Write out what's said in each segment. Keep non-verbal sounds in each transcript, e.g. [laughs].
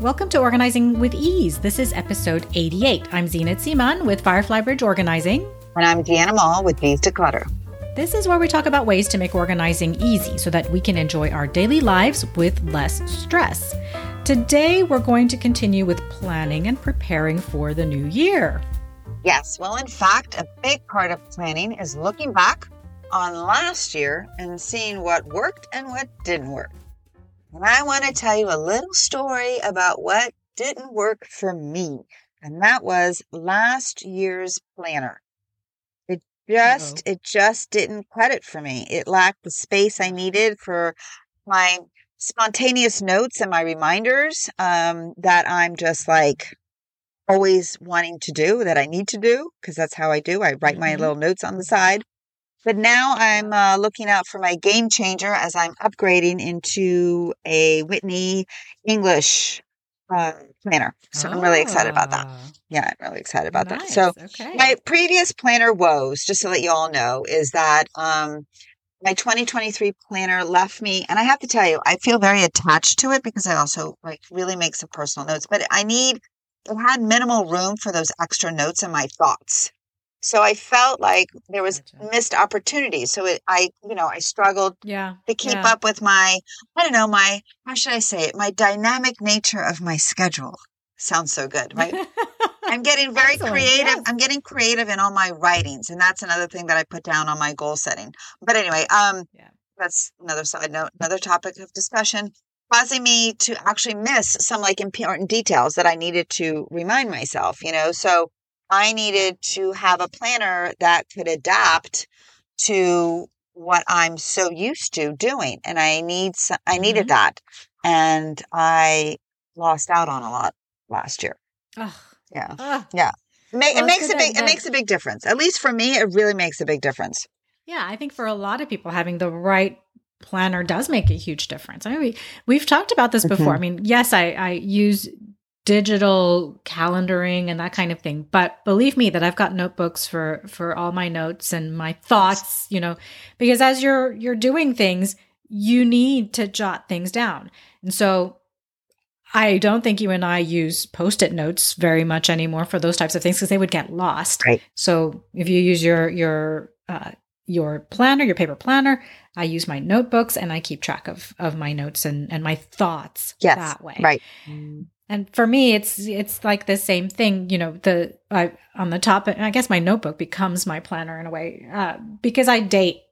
Welcome to Organizing with Ease. This is episode 88. I'm Zeenat Siman with Firefly Bridge Organizing. And I'm Diana Mall with Bees Declutter. This is where we talk about ways to make organizing easy so that we can enjoy our daily lives with less stress. Today, we're going to continue with planning and preparing for the new year. Yes, well, in fact, a big part of planning is looking back on last year and seeing what worked and what didn't work. And I want to tell you a little story about what didn't work for me. And that was last year's planner. It just, Uh-oh. it just didn't cut it for me. It lacked the space I needed for my spontaneous notes and my reminders um, that I'm just like always wanting to do that I need to do because that's how I do. I write my mm-hmm. little notes on the side. But now I'm uh, looking out for my game changer as I'm upgrading into a Whitney English uh, planner. So oh. I'm really excited about that. Ah. Yeah, I'm really excited about nice. that. So okay. my previous planner woes, just to let you all know, is that um, my 2023 planner left me, and I have to tell you, I feel very attached to it because I also like really make some personal notes. But I need it had minimal room for those extra notes and my thoughts. So I felt like there was gotcha. missed opportunities. So it, I, you know, I struggled yeah, to keep yeah. up with my, I don't know, my, how should I say it? My dynamic nature of my schedule. Sounds so good, right? [laughs] I'm getting very Excellent. creative. Yes. I'm getting creative in all my writings. And that's another thing that I put down on my goal setting. But anyway, um, yeah. that's another side note, another topic of discussion causing me to actually miss some like important details that I needed to remind myself, you know? So I needed to have a planner that could adapt to what I'm so used to doing. And I need, some, I needed mm-hmm. that. And I lost out on a lot last year. Ugh. Yeah. Ugh. Yeah. well, it makes a big, it makes a big difference. At least for me, it really makes a big difference. Yeah. I think for a lot of people, having the right planner does make a huge difference. I mean, we, we've talked about this before. Mm-hmm. I mean, yes, I, I use digital calendaring and that kind of thing, but believe me that I've got notebooks for, for all my notes and my thoughts, you know, because as you're, you're doing things, you need to jot things down. And so I don't think you and I use post-it notes very much anymore for those types of things because they would get lost. Right. So if you use your your uh, your planner, your paper planner. I use my notebooks and I keep track of of my notes and and my thoughts yes, that way. Right. And for me, it's it's like the same thing. You know, the I, on the top. I guess my notebook becomes my planner in a way uh, because I date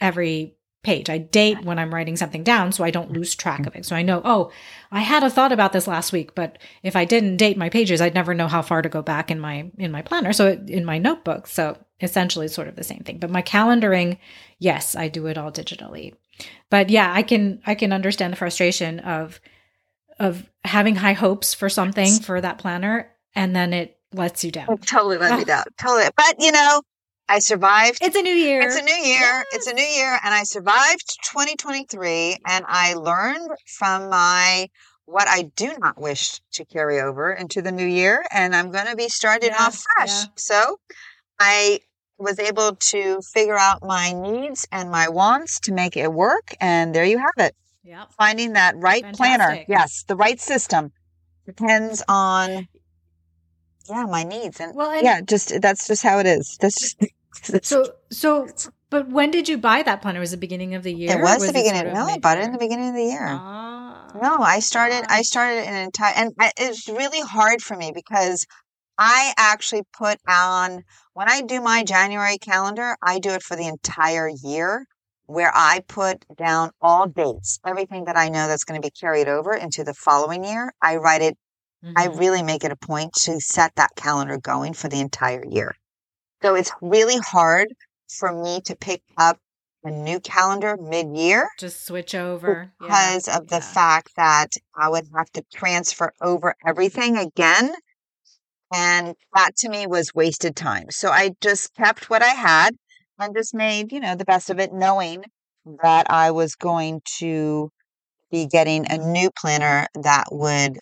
every page. I date when I'm writing something down so I don't lose track of it. So I know, oh, I had a thought about this last week, but if I didn't date my pages, I'd never know how far to go back in my in my planner. So in my notebook. So essentially sort of the same thing. But my calendaring, yes, I do it all digitally. But yeah, I can I can understand the frustration of of having high hopes for something for that planner and then it lets you down. It totally let me ah. down. Totally. But you know, I survived. It's a new year. It's a new year. Yes. It's a new year. And I survived 2023 and I learned from my what I do not wish to carry over into the new year. And I'm going to be starting off fresh. Yeah. So I was able to figure out my needs and my wants to make it work. And there you have it. Yeah. Finding that right Fantastic. planner. Yes. The right system depends on yeah, my needs. And well, and yeah, just that's just how it is. That's just [laughs] so so but when did you buy that planner? Was the beginning of the year? It was, was the beginning. Sort of no, I bought it in the beginning of the year. Ah, no, I started. I started an entire, and it's really hard for me because I actually put on when I do my January calendar. I do it for the entire year, where I put down all dates, everything that I know that's going to be carried over into the following year. I write it Mm-hmm. I really make it a point to set that calendar going for the entire year. So it's really hard for me to pick up a new calendar mid year. Just switch over. Because yeah. of the yeah. fact that I would have to transfer over everything again. And that to me was wasted time. So I just kept what I had and just made, you know, the best of it, knowing that I was going to be getting a new planner that would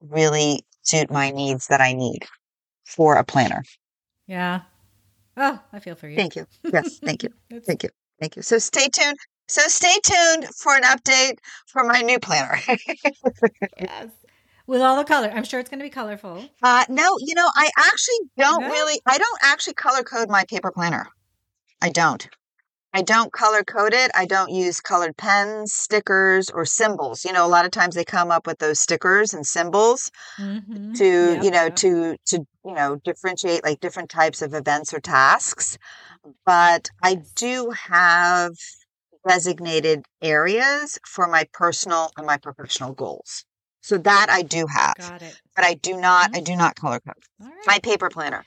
really suit my needs that I need for a planner. Yeah. Oh, I feel for you. Thank you. Yes, thank you. [laughs] thank you. Thank you. So stay tuned. So stay tuned for an update for my new planner. [laughs] yes. with all the color. I'm sure it's going to be colorful. Uh, no, you know, I actually don't No? really, I don't actually color code my paper planner. I don't. I don't color code it. I don't use colored pens, stickers, or symbols. You know, a lot of times they come up with those stickers and symbols Mhm. to, Yep, you know, to to you know, differentiate like different types of events or tasks. But I do have designated areas for my personal and my professional goals. So that I do have, Got it. but I do not. Mhm. I do not color code right. my paper planner.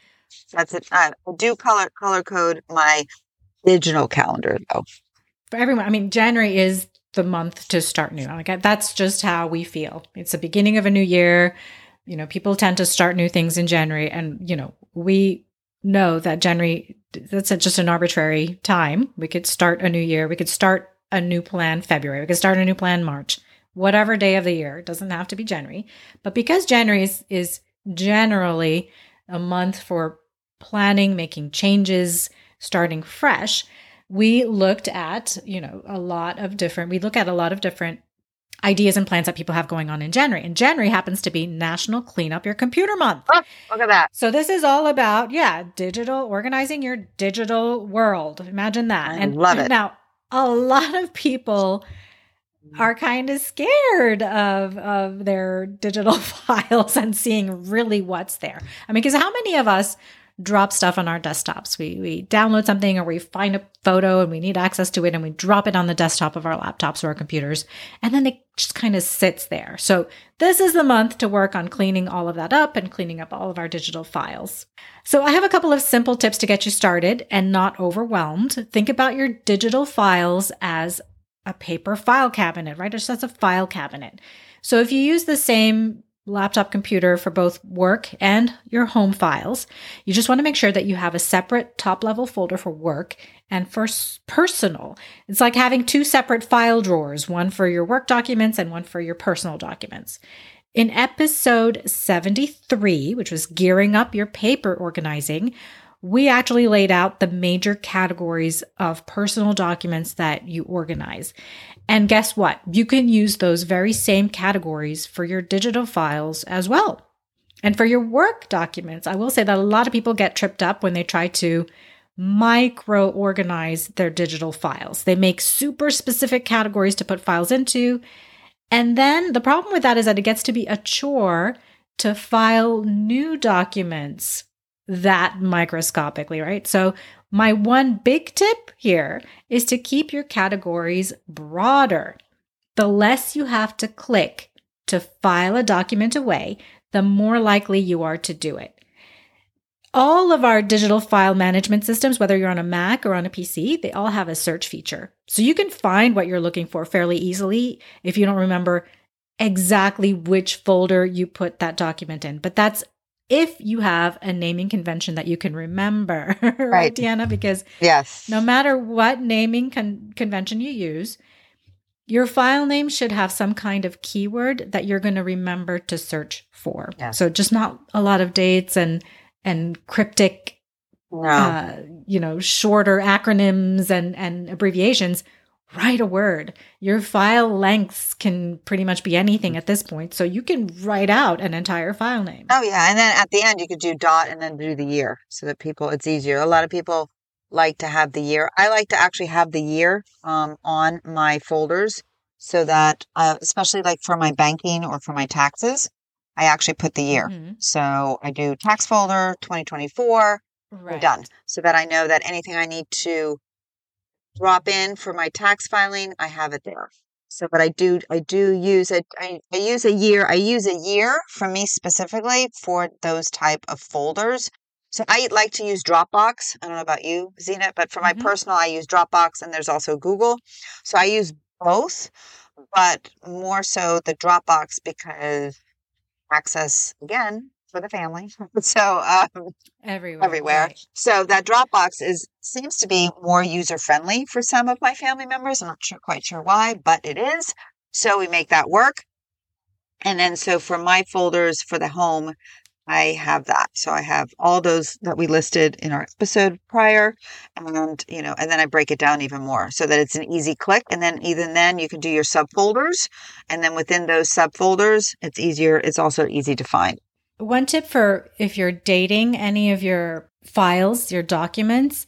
That's it. I I do color color code my digital calendar though. for everyone. I mean, January is the month to start new. Like that's just how we feel. It's the beginning of a new year. You know, people tend to start new things in January, and you know, we know that January that's just an arbitrary time. We could start a new year. We could start a new plan February. We could start a new plan March. Whatever day of the year. It doesn't have to be January. But because January is, is generally a month for planning, making changes, starting fresh, we looked at, you know, a lot of different, we look at a lot of different ideas and plans that people have going on in January. And January happens to be National Clean Up Your Computer Month. Oh, look at that. So this is all about, yeah, digital, organizing your digital world. Imagine that. I love it. Now, a lot of people Mm-hmm. are kind of scared of of their digital [laughs] files and seeing really what's there. I mean, because how many of us drop stuff on our desktops? We we download something or we find a photo and we need access to it and we drop it on the desktop of our laptops or our computers and then it just kind of sits there. So this is the month to work on cleaning all of that up and cleaning up all of our digital files. So I have a couple of simple tips to get you started and not overwhelmed. Think about your digital files as a paper file cabinet, right? Just as a file cabinet. So if you use the same laptop computer for both work and your home files, you just want to make sure that you have a separate top level folder for work and for personal. It's like having two separate file drawers, one for your work documents and one for your personal documents. In episode 73, which was gearing up your paper organizing, we actually laid out the major categories of personal documents that you organize. And guess what? You can use those very same categories for your digital files as well. And for your work documents, I will say that a lot of people get tripped up when they try to micro organize their digital files. They make super specific categories to put files into. And then the problem with that is that it gets to be a chore to file new documents that microscopically, right? So, my one big tip here is to keep your categories broader. The less you have to click to file a document away, the more likely you are to do it. All of our digital file management systems, whether you're on a Mac or on a PC, they all have a search feature. So you can find what you're looking for fairly easily if you don't remember exactly which folder you put that document in. But that's if you have a naming convention that you can remember, [laughs] right, Right. Diana? Because Yes. no matter what naming con- convention you use, your file name should have some kind of keyword that you're going to remember to search for. Yes. So just not a lot of dates and and cryptic, No. uh, you know, shorter acronyms and and abbreviations. Write a word. Your file lengths can pretty much be anything at this point, so you can write out an entire file name. oh yeah, and then at the end you could do dot and then do the year so that people it's easier. A lot of people like to have the year. I like to actually have the year um, on my folders so that uh, especially like for my banking or for my taxes, I actually put the year. Mhm. So I do tax folder 2024 I'm Right. done so that I know that anything I need to drop in for my tax filing, I have it there. So, but I do, I do use it. I, I use a year. I use a year for me specifically for those type of folders. So I like to use Dropbox. I don't know about you, Zena, but for my Mhm. personal, I use Dropbox and there's also Google. So I use both, but more so the Dropbox because access again for the family. [laughs] so, um, Everywhere. everywhere. right. So that Dropbox is seems to be more user friendly for some of my family members. I'm not sure, quite sure why, but it is. So we make that work. And then so for my folders for the home, I have that. So I have all those that we listed in our episode prior and, you know, and then I break it down even more so that it's an easy click. And then even then you can do your subfolders. And then within those subfolders, it's easier. It's also easy to find. One tip for if you're dating any of your files, your documents,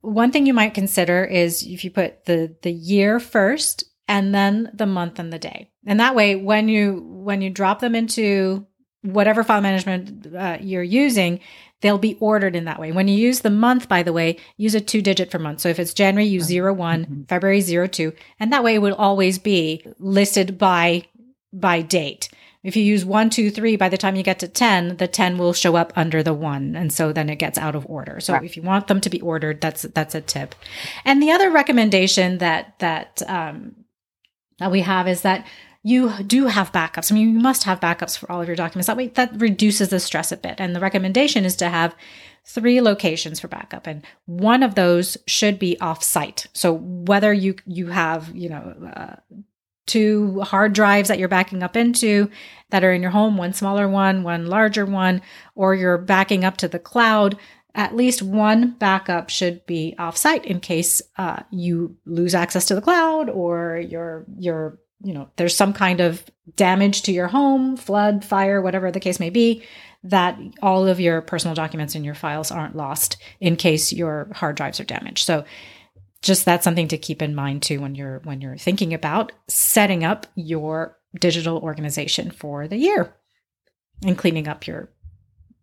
one thing you might consider is if you put the the year first and then the month and the day. And that way when you when you drop them into whatever file management uh, you're using, they'll be ordered in that way. When you use the month, by the way, use a two digit for month. So if it's January, use zero one, mm-hmm. February zero two, and that way it will always be listed by by date. If you use one, two, three, by the time you get to 10, the 10 will show up under the one. And so then it gets out of order. So right. if you want them to be ordered, that's, that's a tip. And the other recommendation that, that, um, that we have is that you do have backups. I mean, you must have backups for all of your documents. That way, that reduces the stress a bit. And the recommendation is to have three locations for backup, and one of those should be off-site. So whether you you have you know uh, two hard drives that you're backing up into that are in your home, one smaller one, one larger one, or you're backing up to the cloud, at least one backup should be offsite in case uh, you lose access to the cloud or your your you know, there's some kind of damage to your home, flood, fire, whatever the case may be, that all of your personal documents and your files aren't lost in case your hard drives are damaged. So just that's something to keep in mind too when you're when you're thinking about setting up your digital organization for the year and cleaning up your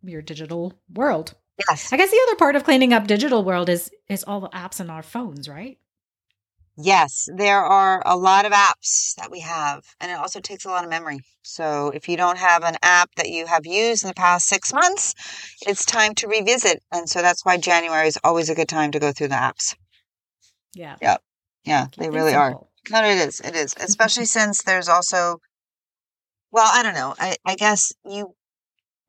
your digital world. Yes. I guess the other part of cleaning up digital world is is all the apps on our phones, right? Yes, there are a lot of apps that we have, and it also takes a lot of memory. So if you don't have an app that you have used in the past six months, it's time to revisit. And so that's why January is always a good time to go through the apps. Yeah. Yep. Yeah, they really simple. are. No, it is. It is. Especially [laughs] since there's also, well, I don't know. I, I guess you,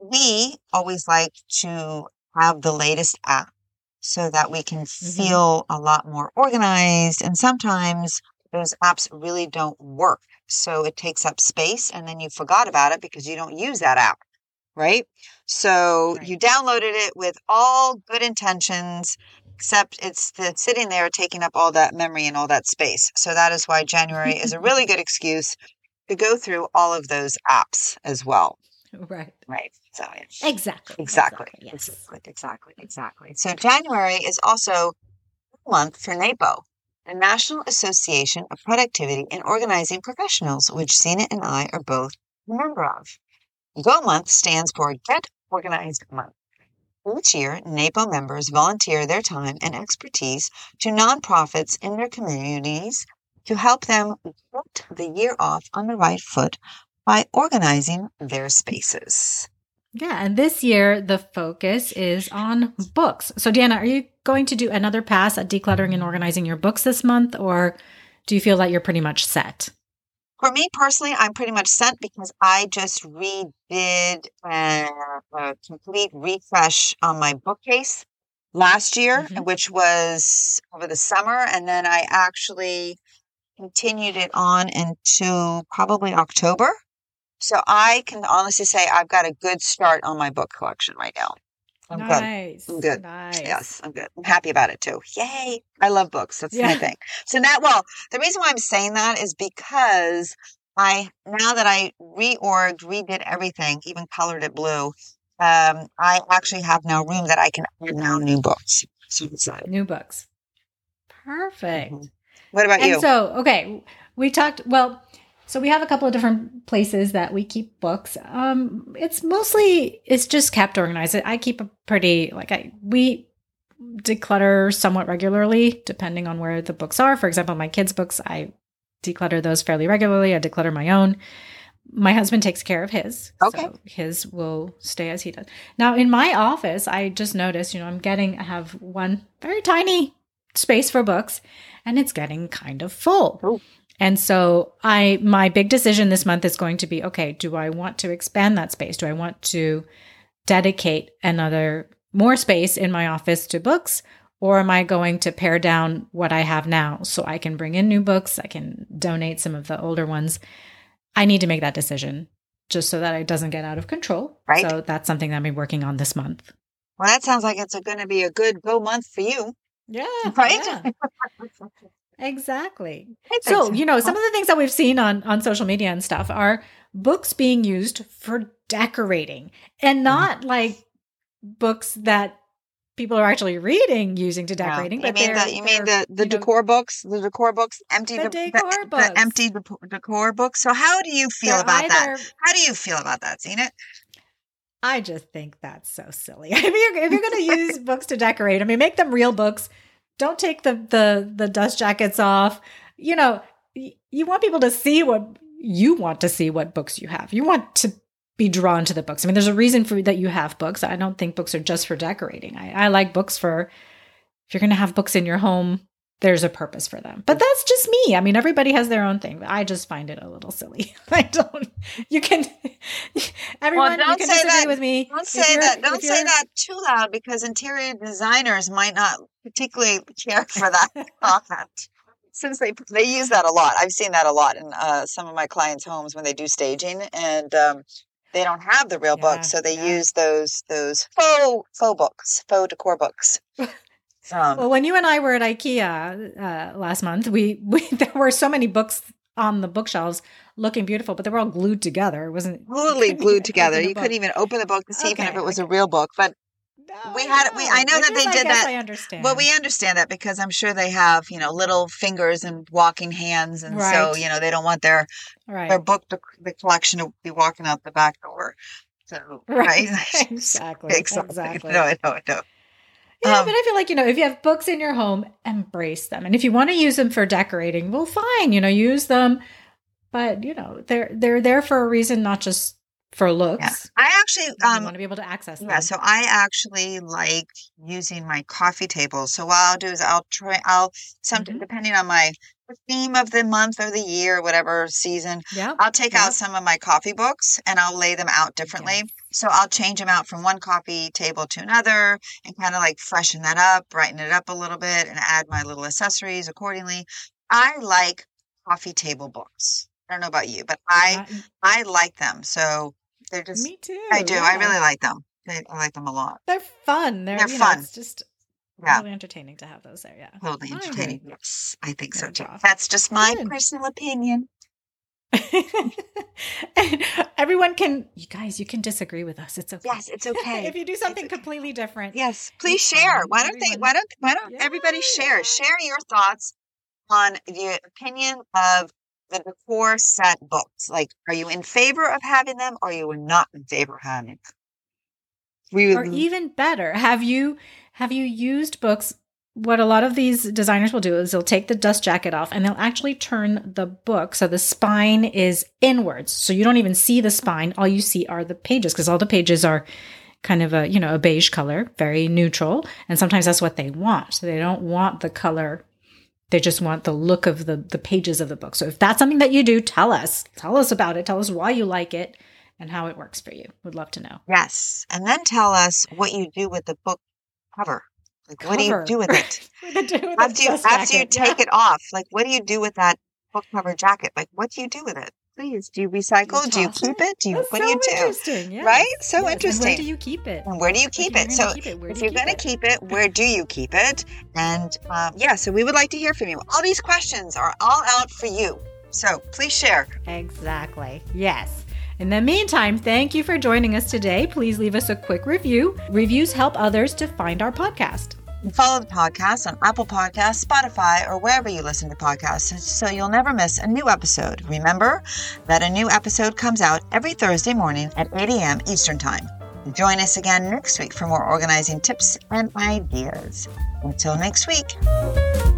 we always like to have the latest app so that we can mm-hmm. feel a lot more organized. And sometimes those apps really don't work. So it takes up space and then you forgot about it because you don't use that app. Right. So right. you downloaded it with all good intentions, except it's the, sitting there taking up all that memory and all that space. So that is why January is a mm-hmm. really good excuse to go through all of those apps as well. [laughs] Right. Right. So yeah. Exactly. Exactly. Exactly. Yes. Exactly. Exactly. Exactly. So January is also a month for NAPO, the National Association of Productivity and Organizing Professionals, which Sina and I are both a member of. GO month stands for Get Organized Month. Each year, NAPO members volunteer their time and expertise to nonprofits in their communities to help them get the year off on the right foot by organizing their spaces. Yeah, and this year the focus is on books. So, Diana, are you going to do another pass at decluttering and organizing your books this month, or do you feel that you're pretty much set? For me personally, I'm pretty much sent because I just redid a, a complete refresh on my bookcase last year, mm-hmm. which was over the summer. And then I actually continued it on into probably October. So I can honestly say I've got a good start on my book collection right now. I'm nice. good. I'm good. Nice. Yes, I'm good. I'm happy about it too. Yay. I love books. That's yeah. my thing. So now, well, the reason why I'm saying that is because I, now that I reorged, redid everything, even colored it blue, um, I actually have now room that I can add now new books. So excited. New books. Perfect. Mm-hmm. What about and you? So, okay, we talked, well, so we have a couple of different places that we keep books. Um, it's mostly it's just kept organized. I keep a pretty like I we declutter somewhat regularly depending on where the books are. For example, my kids' books I declutter those fairly regularly. I declutter my own. My husband takes care of his. Okay. So his will stay as he does. Now in my office, I just noticed, you know, I'm getting I have one very tiny space for books and it's getting kind of full. Ooh. And so I my big decision this month is going to be okay, do I want to expand that space? Do I want to dedicate another more space in my office to books or am I going to pare down what I have now so I can bring in new books, I can donate some of the older ones? I need to make that decision just so that it doesn't get out of control. Right. So that's something that I'm working on this month. Well, that sounds like it's going to be a good go month for you. Yeah. Right? yeah. [laughs] Exactly. I So, you know, some of the things that we've seen on on social media and stuff are books being used for decorating and Mm-hmm. not like books that people are actually reading using to decorating. You But mean they're- the you mean the the you know, decor books, the decor books, empty The de- decor the, books. empty de- decor books. So how do you feel they're about that? How do you feel about that, Zena? I just think that's so silly. [laughs] if you're if you're going to use books to decorate, I mean, make them real books. Don't take the the the dust jackets off. You know, y- you want people to see what you want to see. What books you have. You want to be drawn to the books. I mean, there's a reason for that you have books. I don't think books are just for decorating. I, I like books for if you're going to have books in your home. There's a purpose for them, but that's just me. I mean, everybody has their own thing. I just find it a little silly. [laughs] I don't. You can. [laughs] Everyone, you don't can say that. with me. Don't say that. Don't say that too loud because interior designers might not particularly care for that [laughs] comment. Since they they use that a lot, I've seen that a lot in uh, some of my clients' homes when they do staging, and um, they don't have the real Yeah, books, so they yeah. use those those faux faux books, faux decor books. Um, Well, when you and I were at IKEA uh, last month, we, [laughs] we there were so many books on the bookshelves looking beautiful, but they were all glued together. It wasn't totally glued together. You book. couldn't even open the book to see even if it was a real book. But No, we had- we- I know that they is, did that- I understand. Well, we understand that because I'm sure they have, you know, little fingers and walking hands, and so you know they don't want their right, their book the, the collection to be walking out the back door. So [laughs] right, right, exactly, exactly. [laughs] exactly. No, I know, I know. Yeah, Um, but I feel like, you know, if you have books in your home, embrace them. And if you want to use them for decorating, well, fine, you know, use them. But, you know, they're they're there for a reason, not just for looks. I actually, um, want to be able to access them. yeah. So I actually like using my coffee table. So what I'll do is I'll try. I'll some Mhm. depending on my the theme of the month or the year, whatever season. yeah. I'll take Yeah. out some of my coffee books and I'll lay them out differently. Yes. So I'll change them out from one coffee table to another and kind of like freshen that up, brighten it up a little bit, and add my little accessories accordingly. I like coffee table books. I don't know about you, but I Uh, I like them. So they're just me too. I do. I really like them. I I like them a lot. They're fun. They're, They're you know, fun. it's just Yeah. really entertaining to have those there. Yeah. Totally entertaining. Yes, I think so too. That's just my Good. personal opinion. [laughs] Everyone can, you guys, you can disagree with us. It's okay. Yes, it's [laughs] okay. if you do something okay. completely different, Yes, please share. Why don't they? Why don't Why don't everybody share? Share your thoughts on the opinion of the decor set books. Like, are you in favor of having them? Or are you not in favor of having them? We or even better have you have you used books? What a lot of these designers will do is they'll take the dust jacket off and they'll actually turn the book so the spine is inwards. So you don't even see the spine all you see are the pages because all the pages are kind of a you know a beige color very neutral and sometimes that's what they want. So they don't want the color they just want the look of the the pages of the book. So if that's something that you do tell us. Tell us about it. Tell us why you like it and how it works for you would love to know yes, and then tell us what you do with the book cover. Like, what do you do with it? [laughs] With the- with after you dust after you jacket, yeah. take it off? Like, what do you do with that book cover jacket? Like, what do you do with it? Please, do you recycle? Do you toss keep it? Do you? That's what so do you do? Interesting, yes. Right? So Yes, and interesting. where do you keep it? And where do you keep you're it? So keep it, where if do you're going to keep keep it, where do you keep it? And um, yeah, so we would like to hear from you. All these questions are all out for you. So please share. Exactly. Yes. In the meantime, thank you for joining us today. Please leave us a quick review. Reviews help others to find our podcast. Follow the podcast on Apple Podcasts, Spotify, or wherever you listen to podcasts so you'll never miss a new episode. Remember that a new episode comes out every Thursday morning at 8 a.m. Eastern Time. Join us again next week for more organizing tips and ideas. Until next week.